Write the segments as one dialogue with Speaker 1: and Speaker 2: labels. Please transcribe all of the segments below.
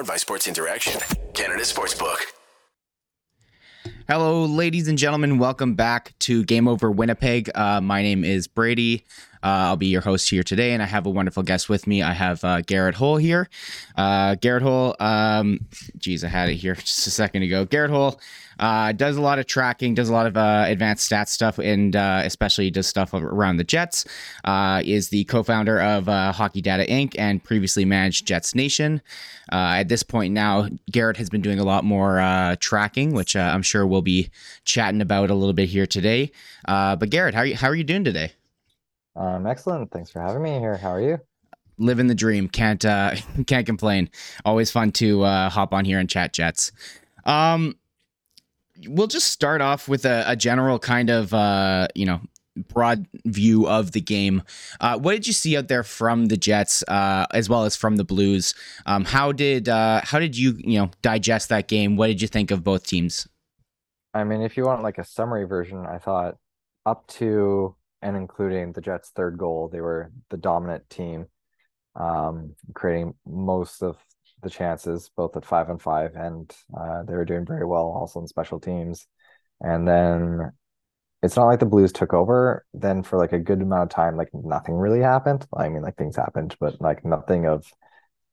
Speaker 1: Powered by Sports Interaction, Canada Sportsbook.
Speaker 2: Hello, ladies and gentlemen. Welcome back to Game Over Winnipeg. Uh, my name is Brady. Uh, I'll be your host here today, and I have a wonderful guest with me. I have uh, Garret Hohl here. Uh, Garret Hohl, um, geez, I had it here just a second ago. Garret Hohl uh, does a lot of tracking, does a lot of uh, advanced stats stuff, and uh, especially does stuff around the Jets. Uh, is the co-founder of uh, Hockey Data Inc. and previously managed Jets Nation. Uh, at this point now, Garrett has been doing a lot more tracking, which I'm sure we'll be chatting about a little bit here today. but Garrett, how are you, how are you doing today?
Speaker 3: Um, excellent. Thanks for having me here. How are you?
Speaker 2: Living the dream. Can't uh, can't complain. Always fun to uh, hop on here and chat Jets. Um, we'll just start off with a, a general kind of uh, you know broad view of the game. Uh, what did you see out there from the Jets, uh, as well as from the Blues? Um, how did uh, how did you you know digest that game? What did you think of both teams?
Speaker 3: I mean, if you want like a summary version, I thought up to and including the Jets' third goal, they were the dominant team, um, creating most of the chances, both at five and five, and uh, they were doing very well also in special teams. And then it's not like the Blues took over. Then for like a good amount of time, like nothing really happened. I mean, like things happened, but like nothing of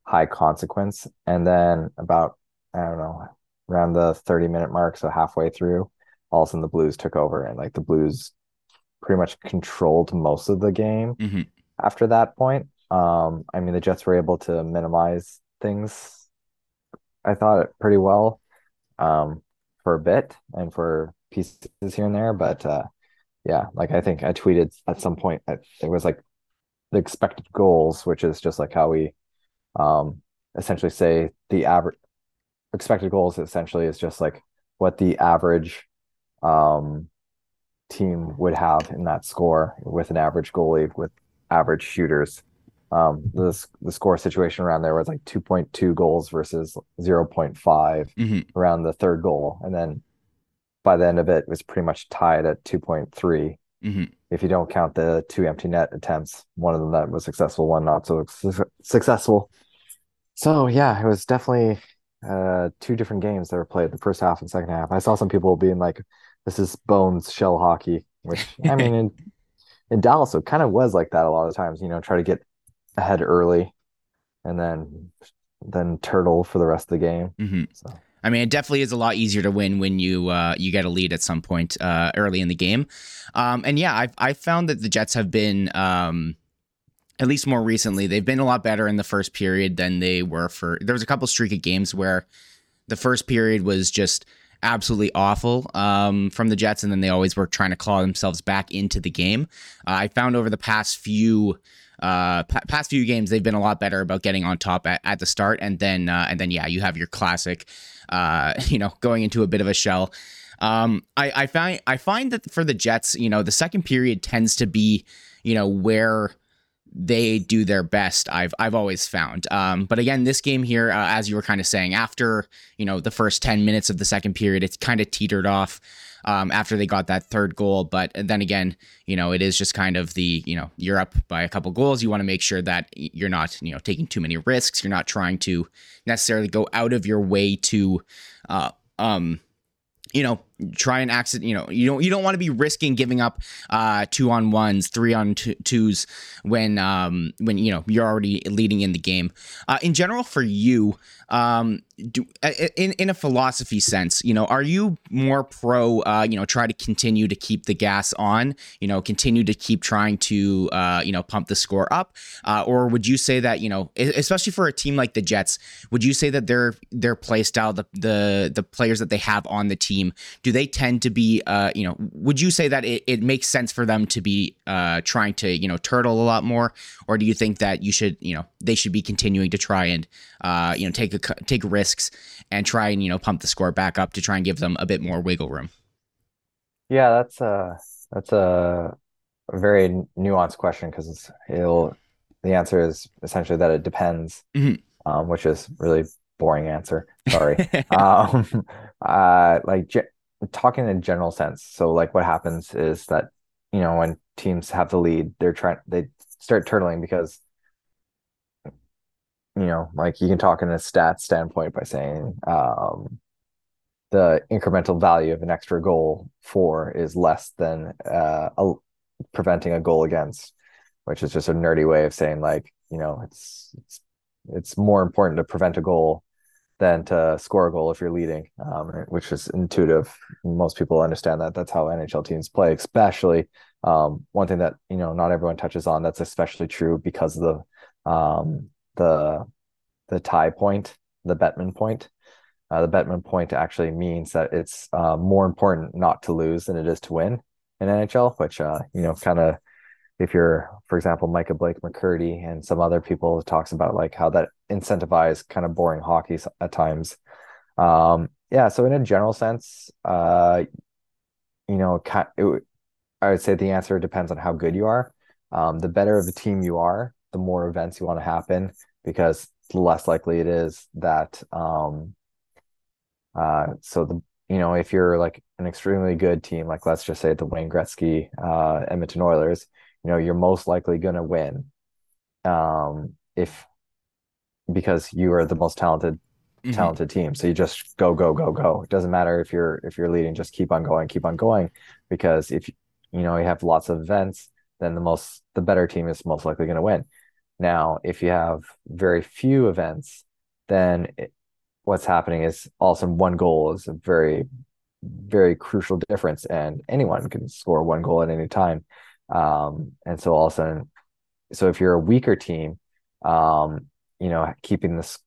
Speaker 3: high consequence. And then about I don't know around the thirty minute mark, so halfway through, all of a sudden the Blues took over, and like the Blues pretty much controlled most of the game mm-hmm. after that point. Um, I mean, the Jets were able to minimize things, I thought, it pretty well um, for a bit and for pieces here and there. But uh, yeah, like I think I tweeted at some point it was like the expected goals, which is just like how we um, essentially say the average expected goals essentially is just like what the average um, team would have in that score with an average goalie with average shooters. Um, the the score situation around there was like 2.2 goals versus 0.5 mm-hmm. around the third goal, and then by the end of it, it was pretty much tied at 2.3. Mm-hmm. If you don't count the two empty net attempts, one of them that was successful, one not so su- successful. So yeah, it was definitely uh, two different games that were played the first half and second half. I saw some people being like, this is Bones shell hockey, which I mean, in, in Dallas, it kind of was like that a lot of times. You know, try to get ahead early, and then then turtle for the rest of the game. Mm-hmm. So.
Speaker 2: I mean, it definitely is a lot easier to win when you uh, you get a lead at some point uh, early in the game. Um, and yeah, I've I found that the Jets have been. Um, at least more recently, they've been a lot better in the first period than they were for. There was a couple streak of games where the first period was just absolutely awful um, from the Jets, and then they always were trying to claw themselves back into the game. Uh, I found over the past few uh, past few games they've been a lot better about getting on top at, at the start, and then uh, and then yeah, you have your classic, uh, you know, going into a bit of a shell. Um, I, I find I find that for the Jets, you know, the second period tends to be, you know, where they do their best. I've I've always found. Um, but again, this game here, uh, as you were kind of saying, after you know the first ten minutes of the second period, it's kind of teetered off. Um, after they got that third goal, but then again, you know, it is just kind of the you know you're up by a couple goals. You want to make sure that you're not you know taking too many risks. You're not trying to necessarily go out of your way to, uh, um, you know, try and accident you know you don't you don't want to be risking giving up uh two on ones three on two, twos when um when you know you're already leading in the game. Uh in general for you um do in in a philosophy sense you know are you more pro uh you know try to continue to keep the gas on you know continue to keep trying to uh you know pump the score up? Uh or would you say that you know especially for a team like the Jets would you say that their their play style the the the players that they have on the team do they tend to be uh, you know would you say that it, it makes sense for them to be uh, trying to you know turtle a lot more? Or do you think that you should you know they should be continuing to try and uh, you know take a, take risks and try and you know pump the score back up to try and give them a bit more wiggle room?
Speaker 3: Yeah that's a that's a, a very nuanced question because it'll the answer is essentially that it depends mm-hmm. um, which is really boring answer. Sorry. Um uh like talking in a general sense. So like what happens is that, you know, when teams have the lead, they're trying they start turtling because you know, like you can talk in a stats standpoint by saying um, the incremental value of an extra goal for is less than uh, a, preventing a goal against, which is just a nerdy way of saying like, you know, it's it's it's more important to prevent a goal than to score a goal if you're leading, um, which is intuitive. Most people understand that. That's how NHL teams play, especially um, one thing that you know not everyone touches on. That's especially true because of the um, the the tie point, the Bettman point. Uh, the Bettman point actually means that it's uh, more important not to lose than it is to win in NHL, which uh, you know kind of if you're, for example, Micah Blake McCurdy and some other people talks about like how that incentivize kind of boring hockey at times. Um, yeah, so in a general sense, uh, you know, it, I would say the answer depends on how good you are. Um, the better of the team you are, the more events you want to happen because the less likely it is that um, uh, so the you know if you're like an extremely good team, like let's just say the Wayne Gretzky uh, Edmonton Oilers, you know you're most likely going to win um, if because you are the most talented mm-hmm. talented team. So you just go go go go. It doesn't matter if you're if you're leading just keep on going keep on going. Because if you know you have lots of events then the most the better team is most likely going to win. Now if you have very few events then it, what's happening is also one goal is a very very crucial difference and anyone can score one goal at any time um, and so all of a sudden, so if you're a weaker team, um, you know, keeping this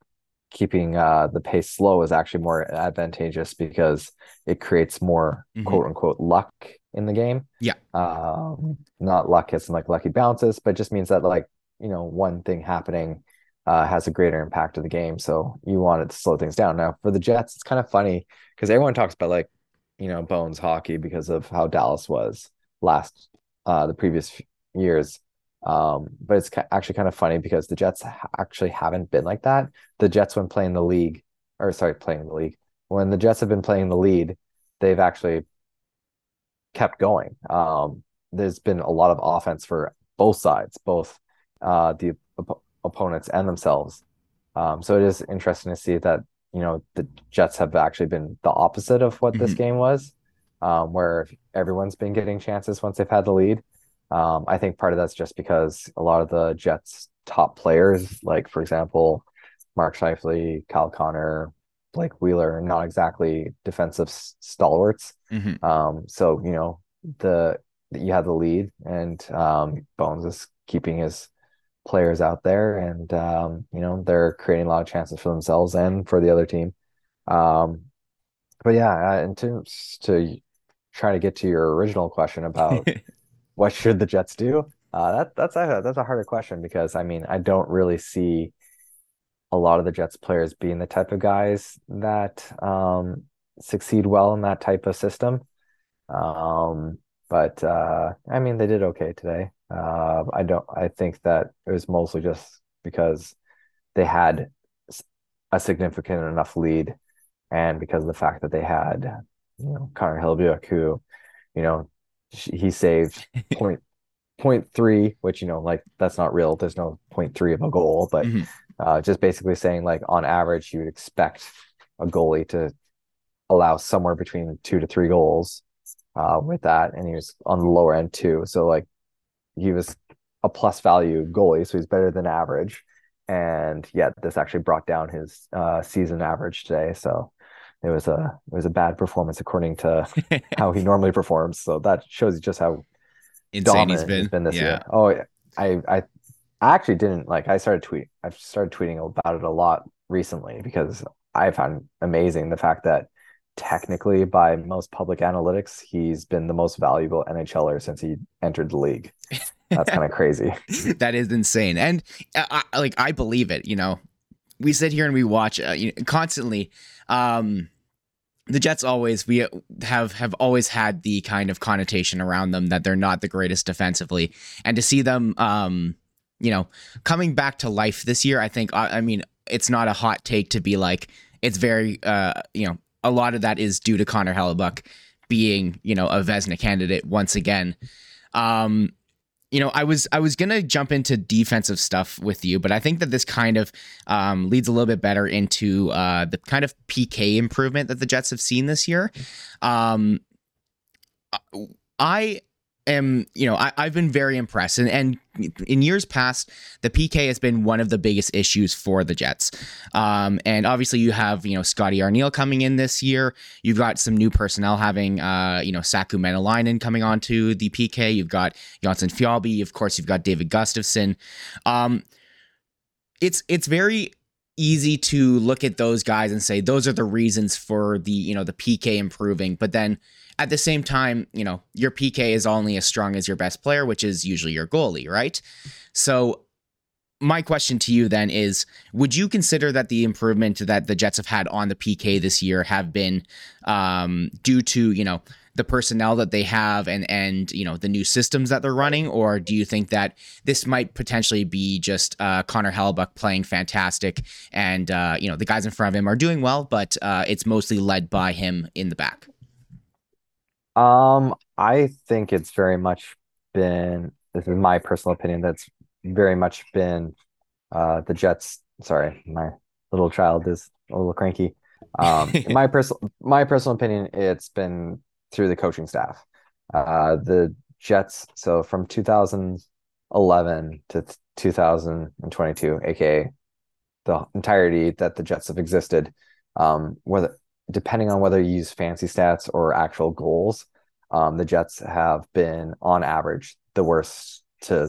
Speaker 3: keeping uh, the pace slow is actually more advantageous because it creates more mm-hmm. quote unquote luck in the game.
Speaker 2: Yeah.
Speaker 3: Um, not luck as in like lucky bounces, but just means that like, you know, one thing happening uh, has a greater impact of the game. So you want it to slow things down. Now for the Jets, it's kind of funny because everyone talks about like, you know, bones hockey because of how Dallas was last uh, the previous years. Um, but it's actually kind of funny because the Jets actually haven't been like that. The Jets, when playing the league, or sorry, playing the league, when the Jets have been playing the lead, they've actually kept going. Um, there's been a lot of offense for both sides, both uh, the op- opponents and themselves. Um, so it is interesting to see that you know the Jets have actually been the opposite of what mm-hmm. this game was um, where everyone's been getting chances once they've had the lead. Um, I think part of that's just because a lot of the Jets' top players, like for example, Mark Scheifele, Kyle Connor, Blake Wheeler, are not exactly defensive stalwarts. Mm-hmm. Um, so you know the you have the lead, and um, Bones is keeping his players out there, and um, you know they're creating a lot of chances for themselves and for the other team. Um, but yeah, in terms to trying to get to your original question about what should the Jets do, uh, that that's a that's a harder question because I mean I don't really see a lot of the Jets players being the type of guys that um, succeed well in that type of system. Um, but uh, I mean they did okay today. Uh, I don't. I think that it was mostly just because they had a significant enough lead, and because of the fact that they had you know Connor Hellebuyck, who, you know, he saved point point three, which you know, like that's not real. There's no point three of a goal, but mm-hmm. uh, just basically saying like on average, you would expect a goalie to allow somewhere between two to three goals uh, with that, and he was on the lower end too. So like he was a plus value goalie, so he's better than average. And yet, this actually brought down his uh, season average today. So it was a it was a bad performance according to how he normally performs. So that shows you just how
Speaker 2: insane he's been.
Speaker 3: he's been this
Speaker 2: yeah.
Speaker 3: year. Oh, I I I actually didn't like. I started tweet. I've started tweeting about it a lot recently because I found amazing the fact that technically, by most public analytics, he's been the most valuable NHLer since he entered the league. That's kind of crazy.
Speaker 2: that is insane, and uh, I, like I believe it. You know, we sit here and we watch uh, you know, constantly. Um, the Jets always we have have always had the kind of connotation around them that they're not the greatest defensively, and to see them, um, you know, coming back to life this year, I think. I, I mean, it's not a hot take to be like it's very, uh, you know, a lot of that is due to Connor Hellebuyck being, you know, a Vezina candidate once again. Um, you know, I was I was gonna jump into defensive stuff with you, but I think that this kind of um, leads a little bit better into uh, the kind of PK improvement that the Jets have seen this year. Um, I am, you know, I, have been very impressed. And, and in years past, the PK has been one of the biggest issues for the Jets. Um, and obviously, you have, you know, Scotty Arniel coming in this year. You've got some new personnel having, uh, you know, Saku Maenalanen coming onto the PK. You've got Jonsson Fjallby. Of course, you've got David Gustafsson. Um, it's it's very easy to look at those guys and say those are the reasons for the you know the PK improving but then at the same time, you know, your PK is only as strong as your best player, which is usually your goalie, right? So my question to you then is would you consider that the improvement that the Jets have had on the PK this year have been um, due to, you know, the personnel that they have and and you know the new systems that they're running or do you think that this might potentially be just uh, Connor Hellebuyck playing fantastic and uh, you know the guys in front of him are doing well but uh, it's mostly led by him in the back
Speaker 3: um, I think it's very much been, this is my personal opinion, that's very much been uh the Jets. Sorry, my little child is a little cranky. Um, my personal my personal opinion, it's been through the coaching staff. Uh, the Jets. So from 2011 to 2022, aka the entirety that the Jets have existed, um, whether depending on whether you use fancy stats or actual goals, um, the Jets have been on average the worst to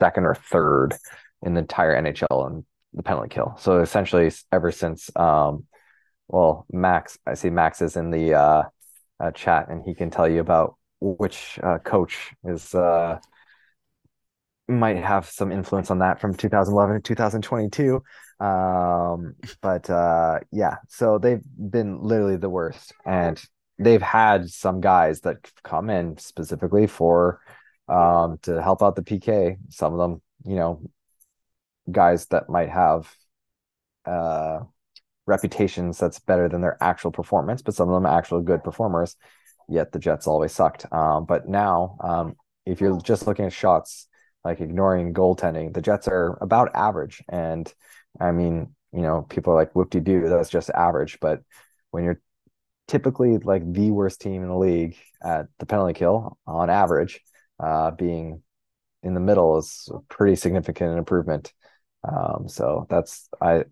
Speaker 3: second or third in the entire NHL in the penalty kill. So essentially, ever since, um, well, Max, I see Max is in the uh, uh, chat and he can tell you about which uh, coach is uh, might have some influence on that from 2011 to 2022. Um, but uh, yeah, so they've been literally the worst, and they've had some guys that come in specifically for um, to help out the PK. Some of them, you know, guys that might have uh, reputations that's better than their actual performance, but some of them are actual good performers. Yet the Jets always sucked. Um, but now, um, if you're just looking at shots, like ignoring goaltending, the Jets are about average. And I mean, you know, people are like whoop de doo, that's just average. But when you're typically like the worst team in the league at the penalty kill on average, uh, being in the middle is pretty significant improvement. Um, so that's I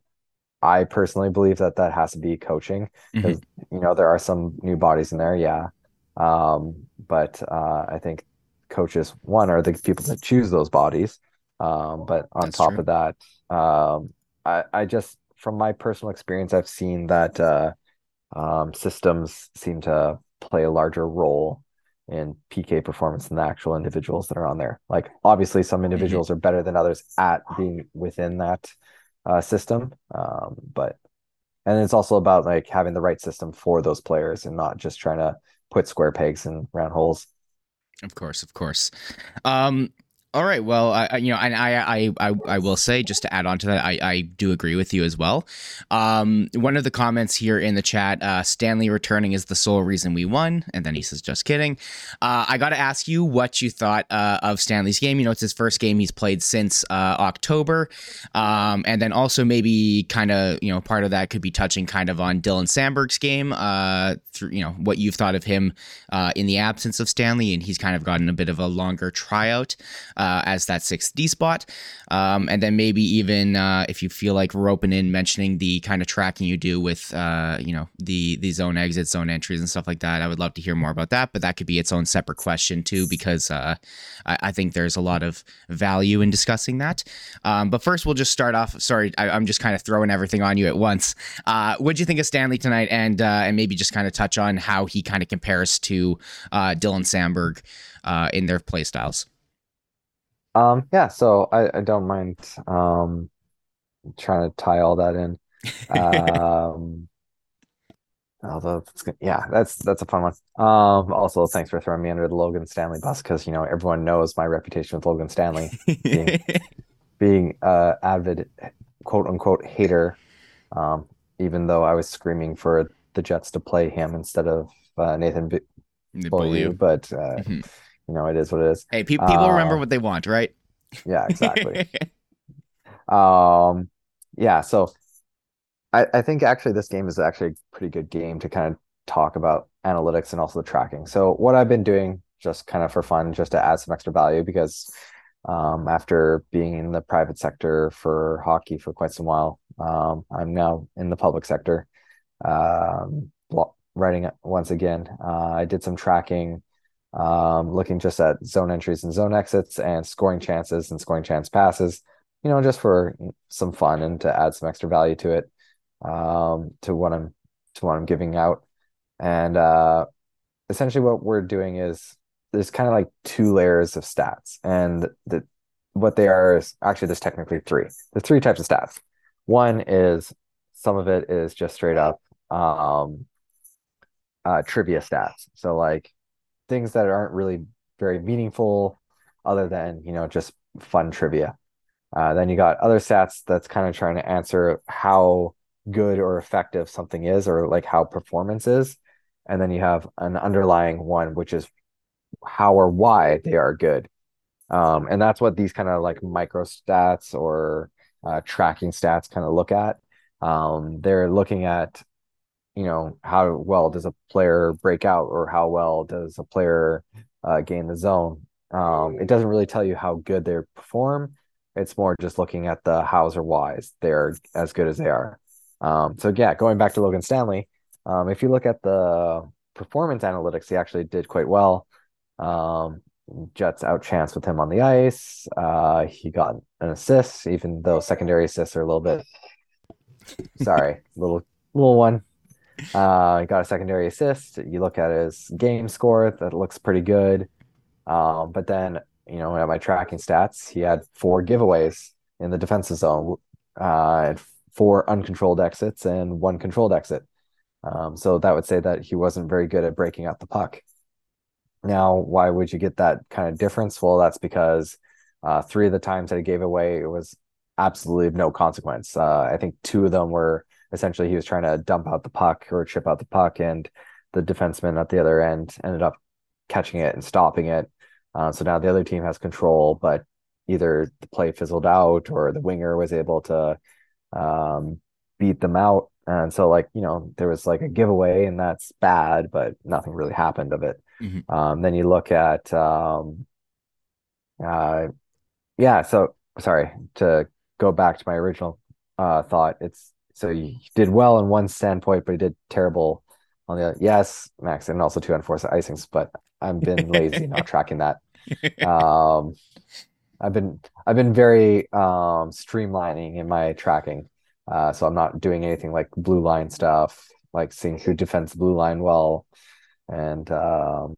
Speaker 3: I personally believe that that has to be coaching because mm-hmm. you know there are some new bodies in there, yeah. Um, but uh, I think coaches one are the people that choose those bodies. Um, but on That's top true. of that, um, I, I just from my personal experience, I've seen that uh, um, systems seem to play a larger role in PK performance than the actual individuals that are on there. Like obviously, some mm-hmm. individuals mm-hmm. are better than others at being within that uh, system, um, but and it's also about like having the right system for those players and not just trying to put square pegs in round holes.
Speaker 2: Of course, of course. Um, all right. Well, I, you know, and I, I, I, I will say just to add on to that, I, I do agree with you as well. Um, one of the comments here in the chat, uh, Stanley returning is the sole reason we won, and then he says, "Just kidding." Uh, I got to ask you what you thought uh, of Stanley's game. You know, it's his first game he's played since uh, October, um, and then also maybe kind of, you know, part of that could be touching kind of on Dylan Samberg's game. Uh, through you know what you've thought of him uh, in the absence of Stanley, and he's kind of gotten a bit of a longer tryout uh, as that sixth D spot. Um, and then maybe even uh, if you feel like roping in mentioning the kind of tracking you do with uh, you know the the zone exits, zone entries, and stuff like that. I would love to hear more about that, but that could be its own separate question too, because uh, I, I, think there's a lot of value in discussing that. Um, but first, we'll just start off. Sorry, I, am just kind of throwing everything on you at once. Uh, what do you think of Stanley tonight, and uh, and maybe just kind of touch on how he kind of compares to Dylan Samberg in their play styles?
Speaker 3: Um, yeah, so I, I don't mind um trying to tie all that in. Um, although it's good. yeah, that's that's a fun one. Um, also thanks for throwing me under the Logan Stanley bus because you know everyone knows my reputation with Logan Stanley being, being uh avid quote unquote hater. Um, even though I was screaming for the Jets to play him instead of uh, Nathan B- Beaulieu, but uh, mm-hmm you know, it is what it is.
Speaker 2: Hey, pe- people remember
Speaker 3: Uh,
Speaker 2: what they want, right?
Speaker 3: Yeah, exactly. um, yeah, so I, I think actually this game is actually a pretty good game to kind of talk about analytics and also the tracking. So what I've been doing just kind of for fun, just to add some extra value, because um, after being in the private sector for hockey for quite some while, um, I'm now in the public sector. Um, writing it once again. Uh, I did some tracking, um, looking just at zone entries and zone exits and scoring chances and scoring chance passes, you know, just for some fun and to add some extra value to it, um, to what I'm to what I'm giving out. And uh, essentially what we're doing is there's kind of like two layers of stats. And the what they are is actually there's technically three. There's three types of stats. One is some of it is just straight up um uh trivia stats. So like things that aren't really very meaningful other than, you know, just fun trivia. Uh, then you got other stats that's kind of trying to answer how good or effective something is or like how performance is. And then you have an underlying one, which is how or why they are good. Um, and that's what these kind of like micro stats or uh, tracking stats kind of look at. Um, they're looking at, you know, how well does a player break out or how well does a player uh, gain the zone. Um, it doesn't really tell you how good they perform. It's more just looking at the hows or whys. They're as good as they are. Um, so yeah, going back to Logan Stanley, um, if you look at the performance analytics, he actually did quite well. Um, Jets outchanced with him on the ice. Uh, he got an assist, even though secondary assists are a little bit. Sorry, little little one. Uh, he got a secondary assist. You look at his game score; that looks pretty good. Um, but then you know, at my tracking stats, he had four giveaways in the defensive zone, uh, and four uncontrolled exits and one controlled exit. Um, so that would say that he wasn't very good at breaking out the puck. Now, why would you get that kind of difference? Well, that's because uh, three of the times that he gave away, it was absolutely of no consequence. Uh, I think two of them were essentially he was trying to dump out the puck or chip out the puck, and the defenseman at the other end ended up catching it and stopping it. Uh, so now the other team has control, but either the play fizzled out or the winger was able to um, beat them out. And so, like, you know, there was like a giveaway, and that's bad, but nothing really happened of it.
Speaker 2: Mhm.
Speaker 3: Um, then you look at, um, uh, yeah, so sorry to go back to my original uh, thought. It's so you did well in one standpoint, but you did terrible on the other. Yes, Max, and also two unforced icings, but I've been lazy not tracking that. Um, I've been I've been very um streamlining in my tracking. Uh, so I'm not doing anything like blue line stuff, like seeing who defends blue line well, and um,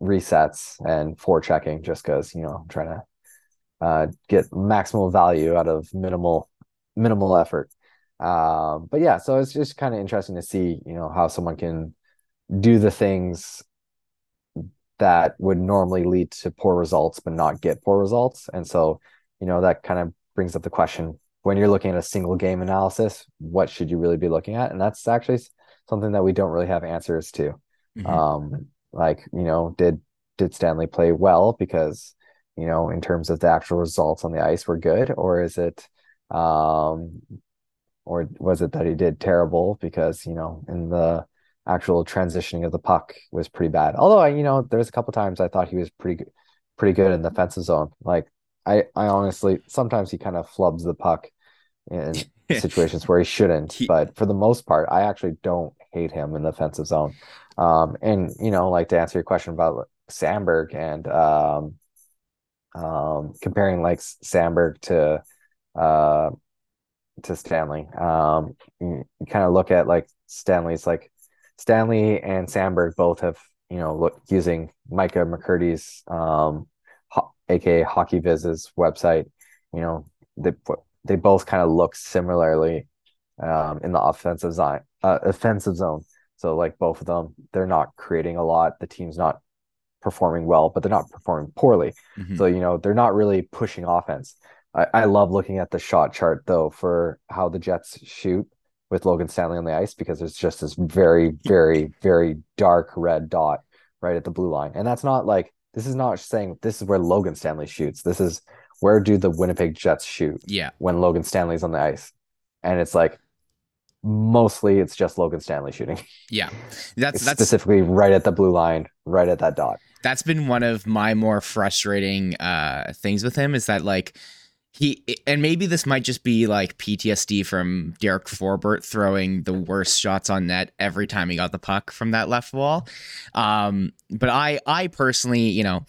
Speaker 3: resets and forechecking, just because you know I'm trying to uh, get maximal value out of minimal minimal effort. Um, but yeah, so it's just kind of interesting to see, you know, how someone can do the things that would normally lead to poor results but not get poor results. And so, you know, that kind of brings up the question when you're looking at a single game analysis, what should you really be looking at? And that's actually something that we don't really have answers to.
Speaker 2: Mhm.
Speaker 3: Um, like, you know, did did Stanley play well because, you know, in terms of the actual results on the ice were good, or is it um or was it that he did terrible because, you know, in the actual transitioning of the puck was pretty bad. Although I, you know, there was a couple times I thought he was pretty good, pretty good in the defensive zone. Like I, I honestly sometimes he kind of flubs the puck in situations where he shouldn't.
Speaker 2: He-
Speaker 3: but for the most part, I actually don't hate him in the offensive zone. Um, and you know, like to answer your question about Samberg and um, um, comparing like Samberg to uh to Stanley. Um, you, you kind of look at like Stanley's like Stanley and Samberg both have you know look using Micah McCurdy's um, ho- aka HockeyViz's website. You know they they both kind of look similarly um, in the offensive zone. Uh, offensive zone. So like both of them, they're not creating a lot. The team's not performing well, but they're not performing poorly.
Speaker 2: Mhm.
Speaker 3: So you know they're not really pushing offense. I, I love looking at the shot chart though for how the Jets shoot with Logan Stanley on the ice because there's just this very, very, very dark red dot right at the blue line, and that's not like this is not saying this is where Logan Stanley shoots. This is where do the Winnipeg Jets shoot
Speaker 2: Yeah.
Speaker 3: when Logan Stanley's on the ice, and it's like mostly it's just Logan Stanley shooting.
Speaker 2: Yeah. That's
Speaker 3: It's
Speaker 2: that's
Speaker 3: specifically right at the blue line, right at that dot.
Speaker 2: that's been one of my more frustrating uh things with him is that like he and maybe this might just be like PTSD from Derek Forbort throwing the worst shots on net every time he got the puck from that left wall. Um, but I I personally, you know,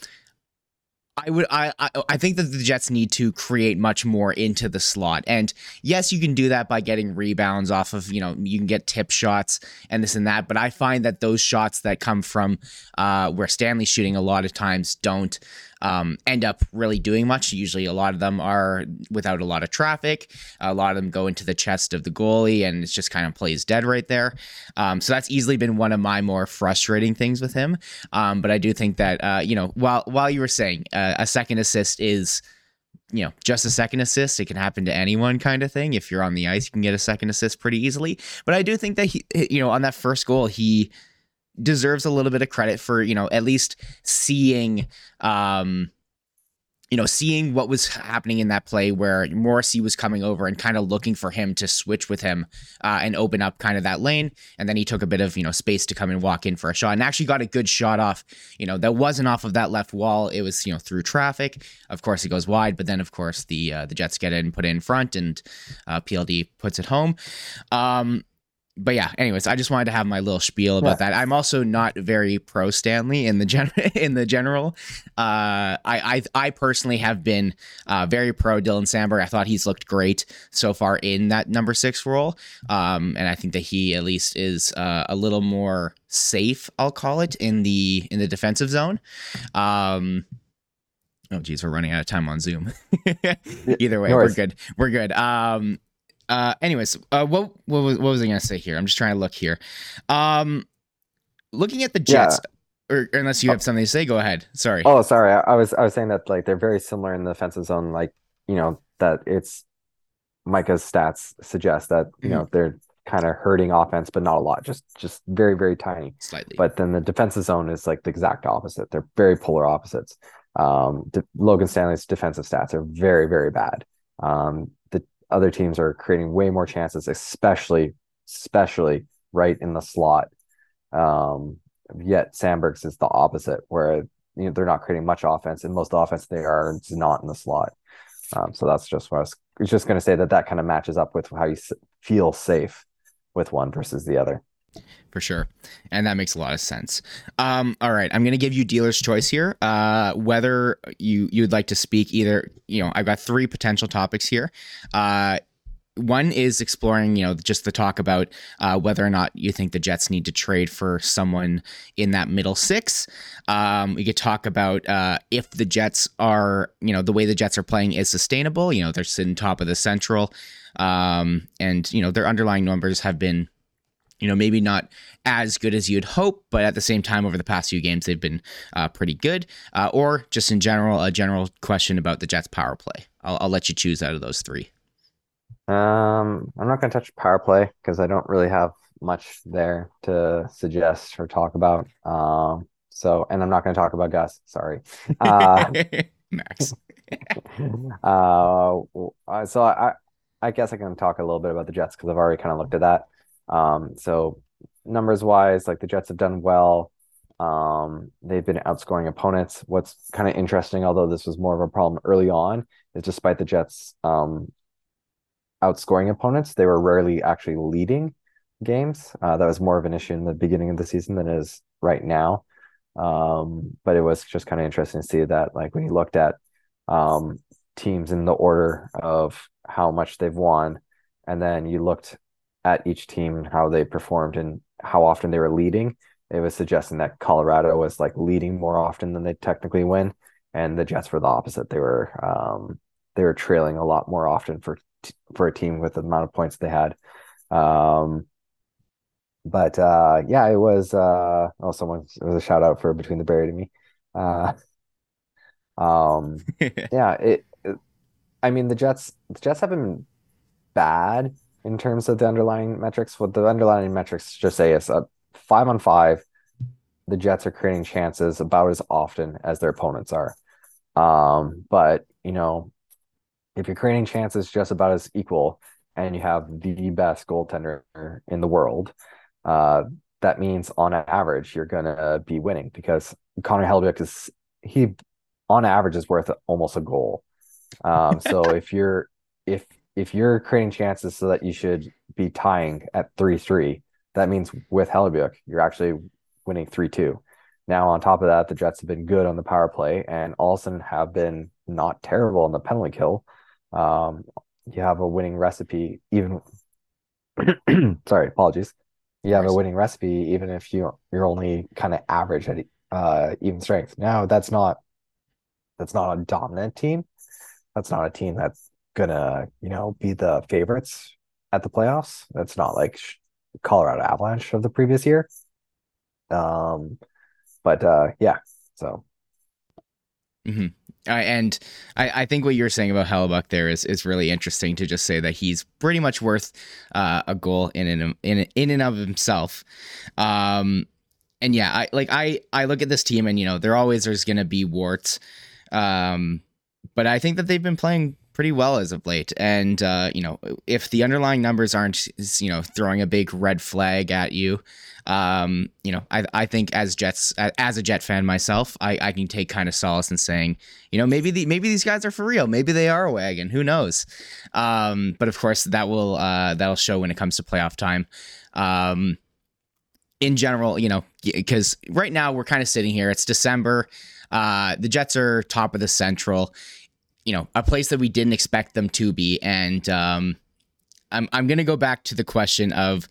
Speaker 2: I would I, I I think that the Jets need to create much more into the slot. And yes, you can do that by getting rebounds off of, you know, you can get tip shots and this and that, but I find that those shots that come from uh where Stanley's shooting a lot of times don't um, end up really doing much. Usually, a lot of them are without a lot of traffic. A lot of them go into the chest of the goalie, and it's just kind of plays dead right there. Um, so that's easily been one of my more frustrating things with him. Um, but I do think that uh, you know, while while you were saying uh, a second assist is you know, just a second assist. It can happen to anyone, kind of thing. If you're on the ice, you can get a second assist pretty easily. But I do think that he, you know, on that first goal, he deserves a little bit of credit for you know at least seeing um you know seeing what was happening in that play where Morrissey was coming over and kind of looking for him to switch with him uh, and open up kind of that lane. And then he took a bit of you know space to come and walk in for a shot and actually got a good shot off you know that wasn't off of that left wall. It was you know through traffic. Of course it goes wide but then of course the uh, the Jets get it and put it in front and uh, PLD puts it home. Um but yeah, anyways, I just wanted to have my little spiel about
Speaker 3: Yeah.
Speaker 2: that. I'm also not very pro Stanley in the gen in the general. Uh, I I I personally have been uh, very pro Dylan Samberg. I thought he's looked great so far in that number six role, um, and I think that he at least is uh, a little more safe. I'll call it in the in the defensive zone. Um, oh geez, we're running out of time on Zoom. Either way,
Speaker 3: no
Speaker 2: we're good. We're good. Um, uh, anyways, uh, what what was what was I gonna say here? I'm just trying to look here. Um, looking at the
Speaker 3: Yeah.
Speaker 2: Jets, or, or unless you have something to say, go ahead. Sorry.
Speaker 3: Oh, sorry. I, I was I was saying that like they're very similar in the defensive zone. Like you know that it's Micah's stats suggest that you know they're kind of hurting offense, but not a lot. Just just very very tiny.
Speaker 2: Slightly.
Speaker 3: But then the defensive zone is like the exact opposite. They're very polar opposites. Um, De- Logan Stanley's defensive stats are very very bad. Um, other teams are creating way more chances, especially especially right in the slot. Um, yet Samberg's is the opposite, where you know they're not creating much offense, and most offense they are is not in the slot. Um, so that's just what I was, I was just going to say that that kind of matches up with how you feel safe with one versus the other.
Speaker 2: For sure. And that makes a lot of sense. Um all right. I'm gonna give you dealer's choice here. Uh whether you you'd like to speak either you know i've got three potential topics here. Uh one is exploring, you know, just the talk about uh, whether or not you think the Jets need to trade for someone in that middle six. Um, we could talk about uh, if the Jets are, you know, the way the Jets are playing is sustainable. You know, they're sitting top of the Central, um, and you know their underlying numbers have been you know, maybe not as good as you'd hope, but at the same time, over the past few games, they've been uh, pretty good. Uh, or just in general, a general question about the Jets' power play. I'll, I'll let you choose out of those three.
Speaker 3: Um, I'm not going to touch power play because I don't really have much there to suggest or talk about. Um, so, and I'm not going to talk about Gus. Sorry. Uh,
Speaker 2: Max.
Speaker 3: uh, so I, I guess I can talk a little bit about the Jets because I've already kind of looked at that. Um, so numbers wise, like the Jets have done well. Um, they've been outscoring opponents. What's kind of interesting, although this was more of a problem early on, is despite the Jets um outscoring opponents, they were rarely actually leading games. Uh, that was more of an issue in the beginning of the season than it is right now. Um, but it was just kind of interesting to see that, like when you looked at um, teams in the order of how much they've won, and then you looked at each team and how they performed and how often they were leading, it was suggesting that Colorado was like leading more often than they technically win, and the Jets were the opposite. They were um, they were trailing a lot more often for for a team with the amount of points they had. Um, but uh, yeah, it was uh, oh someone it was a shout out for between the buried and me. Uh, um, yeah, it, it. I mean, the Jets. The Jets haven't been bad in terms of the underlying metrics. What the underlying metrics just say is a five on five, the Jets are creating chances about as often as their opponents are. Um, but you know, if you're creating chances just about as equal, and you have the best goaltender in the world, uh, that means on average you're gonna be winning because Connor Hellebuyck is he on average is worth almost a goal. Um, so if you're if if you're creating chances so that you should be tying at three three, that means with Hellebuyck you're actually winning three two. Now on top of that, the Jets have been good on the power play, and Olsen have been not terrible on the penalty kill. Um, you have a winning recipe, even. sorry, apologies. You have a winning recipe, even if you you're only kind of average at uh, even strength. Now that's not that's not a dominant team. That's not a team that's gonna you know be the favorites at the playoffs. That's not like Colorado Avalanche of the previous year. Um, but uh, yeah, so.
Speaker 2: Mm-hmm. and I, I, think what you're saying about Hellebuyck there is is really interesting to just say that he's pretty much worth uh, a goal in and in in and of himself. Um, and yeah, I like I I look at this team and you know there always there's gonna be warts, um, but I think that they've been playing pretty well as of late. And uh, you know, if the underlying numbers aren't you know throwing a big red flag at you, um, you know, I I think as Jets as a Jet fan myself, I, I can take kind of solace in saying, you know, maybe the maybe these guys are for real. Maybe they are a wagon. Who knows? Um, but of course, that will uh, that'll show when it comes to playoff time. Um, in general, you know, because right now we're kind of sitting here. It's December. Uh, the Jets are top of the Central you know, a place that we didn't expect them to be. And um, I'm I'm gonna go back to the question of,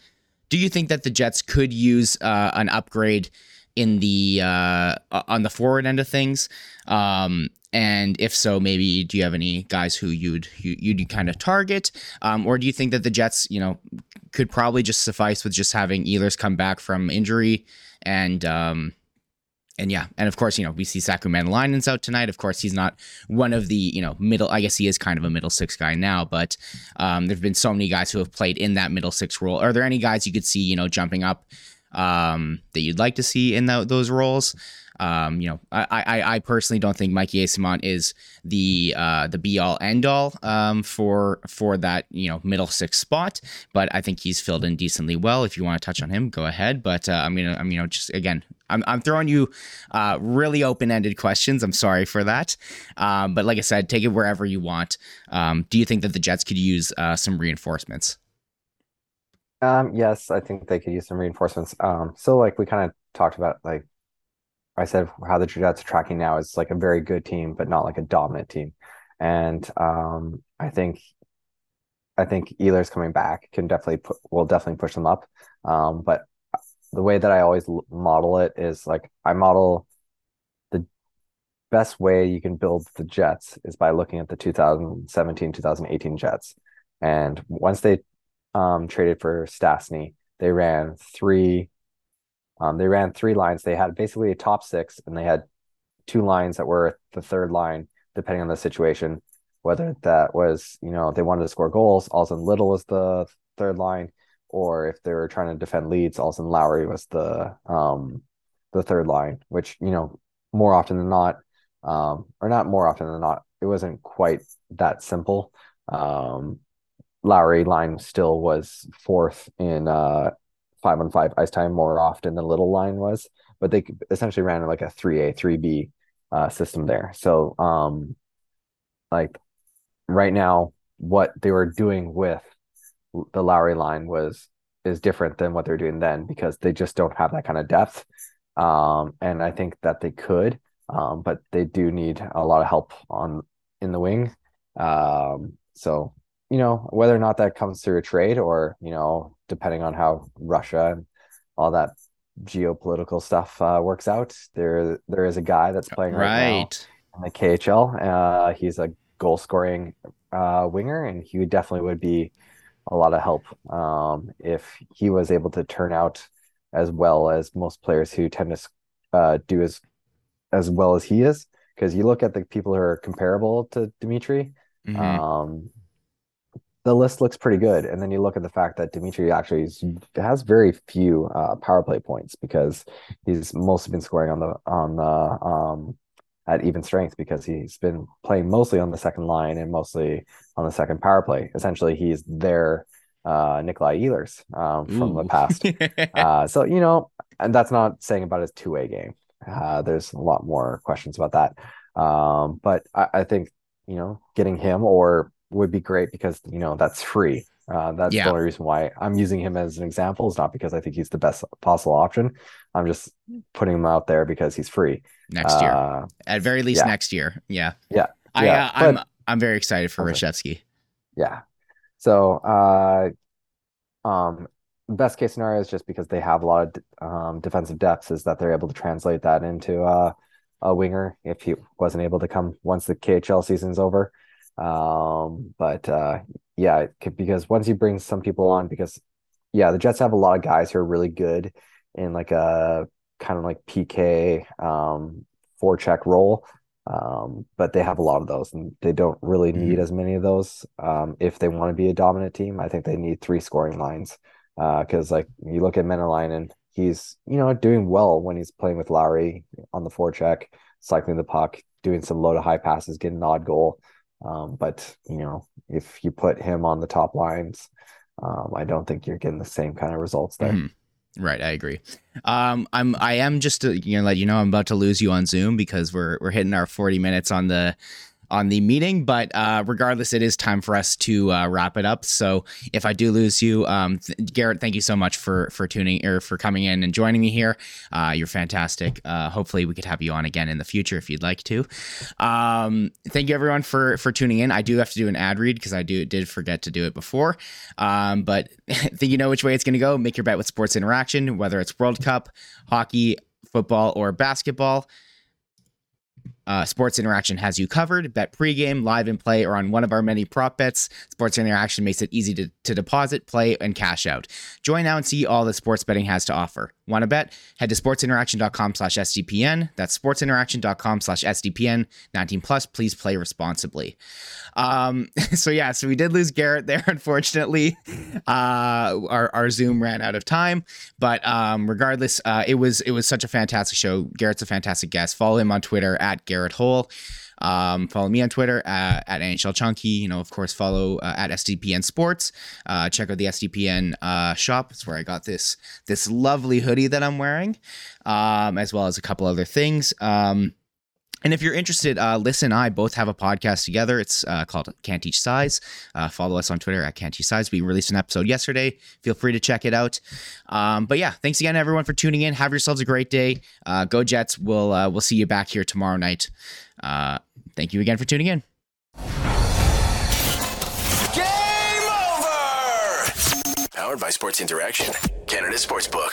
Speaker 2: do you think that the Jets could use uh, an upgrade in the uh, on the forward end of things? Um, and if so, maybe do you have any guys who you'd you, you'd kind of target, um, or do you think that the Jets, you know, could probably just suffice with just having Ehlers come back from injury and um, and yeah, and of course, you know, we see Saku Maenalanen's out tonight. Of course, he's not one of the, you know, middle, I guess he is kind of a middle six guy now, but um, there have been so many guys who have played in that middle six role. Are there any guys you could see, you know, jumping up um, that you'd like to see in the, those roles? Um, you know, I, I, I personally don't think Mikey Eyssimont is the uh, the be all end all um, for for that you know middle six spot, but I think he's filled in decently well. If you want to touch on him, go ahead. But uh, I'm gonna I'm you know just again I'm I'm throwing you uh, really open ended questions. I'm sorry for that, um, but like I said, take it wherever you want. Um, do you think that the Jets could use uh, some reinforcements?
Speaker 3: Um, yes, I think they could use some reinforcements. Um, so like we kind of talked about, like I said how the Jets are tracking now is like a very good team, but not like a dominant team. And um, I think I think Ehlers coming back can definitely put will definitely push them up. Um, but the way that I always model it is like I model the best way you can build the Jets is by looking at the 2017 2018 Jets. And once they um, traded for Stastny, they ran three um, they ran three lines. They had basically a top six, and they had two lines that were the third line, depending on the situation. Whether that was, you know, they wanted to score goals, Austin Little was the third line, or if they were trying to defend leads, Austin Lowry was the um the third line, which, you know, more often than not, um, or not more often than not, it wasn't quite that simple. Um, Lowry line still was fourth in uh five on five ice time more often than little line was, but they essentially ran like a three A three B uh, system there. So um, like right now, what they were doing with the Lowry line was is different than what they're doing then because they just don't have that kind of depth. Um, and I think that they could, um, but they do need a lot of help on in the wing. Um, so you know whether or not that comes through a trade or you know depending on how Russia and all that geopolitical stuff uh, works out. There, there is a guy that's playing right, right. now in the KHL. Uh, he's a goal scoring uh, winger, and he definitely would be a lot of help um, if he was able to turn out as well as most players who tend to uh, do as as well as he is. Because you look at the people who are comparable to Dimitri, mm-hmm. um, the list looks pretty good. And then you look at the fact that Dimitri actually has very few uh, power play points because he's mostly been scoring on the on the um, at even strength because he's been playing mostly on the second line and mostly on the second power play. Essentially, he's their uh, Nikolai Ehlers um, from Ooh. the past. uh, so you know, and that's not saying about his two way game. Uh, there's a lot more questions about that. Um, but I, I think you know, getting him or would be great because you know that's free. Uh, that's yeah. the only reason why I'm using him as an example is not because I think he's the best possible option. I'm just putting him out there because he's free
Speaker 2: next year, uh, at very least yeah. next year. Yeah,
Speaker 3: yeah.
Speaker 2: I,
Speaker 3: yeah.
Speaker 2: Uh, I'm I'm very excited for okay.
Speaker 3: Yeah. So, uh, um, best case scenario is just because they have a lot of um, defensive depths is that they're able to translate that into uh, a winger if he wasn't able to come once the KHL season's over. Um, but uh, yeah, because once you bring some people on, because yeah, the Jets have a lot of guys who are really good in like a kind of like PK um, forecheck role. Um, but they have a lot of those and they don't really need mm-hmm. as many of those. Um, if they want to be a dominant team, I think they need three scoring lines. Uh, cause like you look at Maenalanen, he's, you know, doing well when he's playing with Lowry on the four forecheck, cycling the puck, doing some low to high passes, getting an odd goal. Um, but you know, if you put him on the top lines, um, I don't think you're getting the same kind of results there.
Speaker 2: Mm-hmm. Right, I agree. Um, I'm I am just to, you know let you know I'm about to lose you on Zoom because we're we're hitting our 40 minutes on the on the meeting. But uh, regardless, it is time for us to uh, wrap it up. So if I do lose you, um, th- Garret, thank you so much for for tuning or for coming in and joining me here. Uh, you're fantastic. Uh, hopefully, we could have you on again in the future if you'd like to. Um, thank you everyone for for tuning in. I do have to do an ad read because I do did forget to do it before. Um, but think you know which way it's going to go. Make your bet with Sports Interaction, whether it's World Cup, hockey, football, or basketball. Uh, Sports Interaction has you covered. Bet pregame, live and play, or on one of our many prop bets. Sports Interaction makes it easy to, to deposit, play, and cash out. Join now and see all that sports betting has to offer. Want to bet? Head to sportsinteraction.com slash SDPN. That's sportsinteraction.com slash SDPN. 19 plus, please play responsibly. Um, so yeah, so we did lose Garret there, unfortunately. Uh, our, our Zoom ran out of time. But um, regardless, uh, it was it was such a fantastic show. Garret's a fantastic guest. Follow him on Twitter at Garret Hohl. Um, follow me on Twitter at, at NHL Chunky. You know, of course, follow uh, at SDPN Sports. Uh, check out the SDPN uh, shop. It's where I got this this lovely hoodie that I'm wearing, um, as well as a couple other things. Um, and if you're interested, uh, Liz and I both have a podcast together. It's uh, called Can't Teach Size. Uh, follow us on Twitter at Can't Teach Size. We released an episode yesterday. Feel free to check it out. Um, but yeah, thanks again, everyone, for tuning in. Have yourselves a great day. Uh, go Jets. We'll uh, we'll see you back here tomorrow night. Uh, thank you again for tuning in.
Speaker 1: Game over. Powered by Sports Interaction, Canada Sportsbook.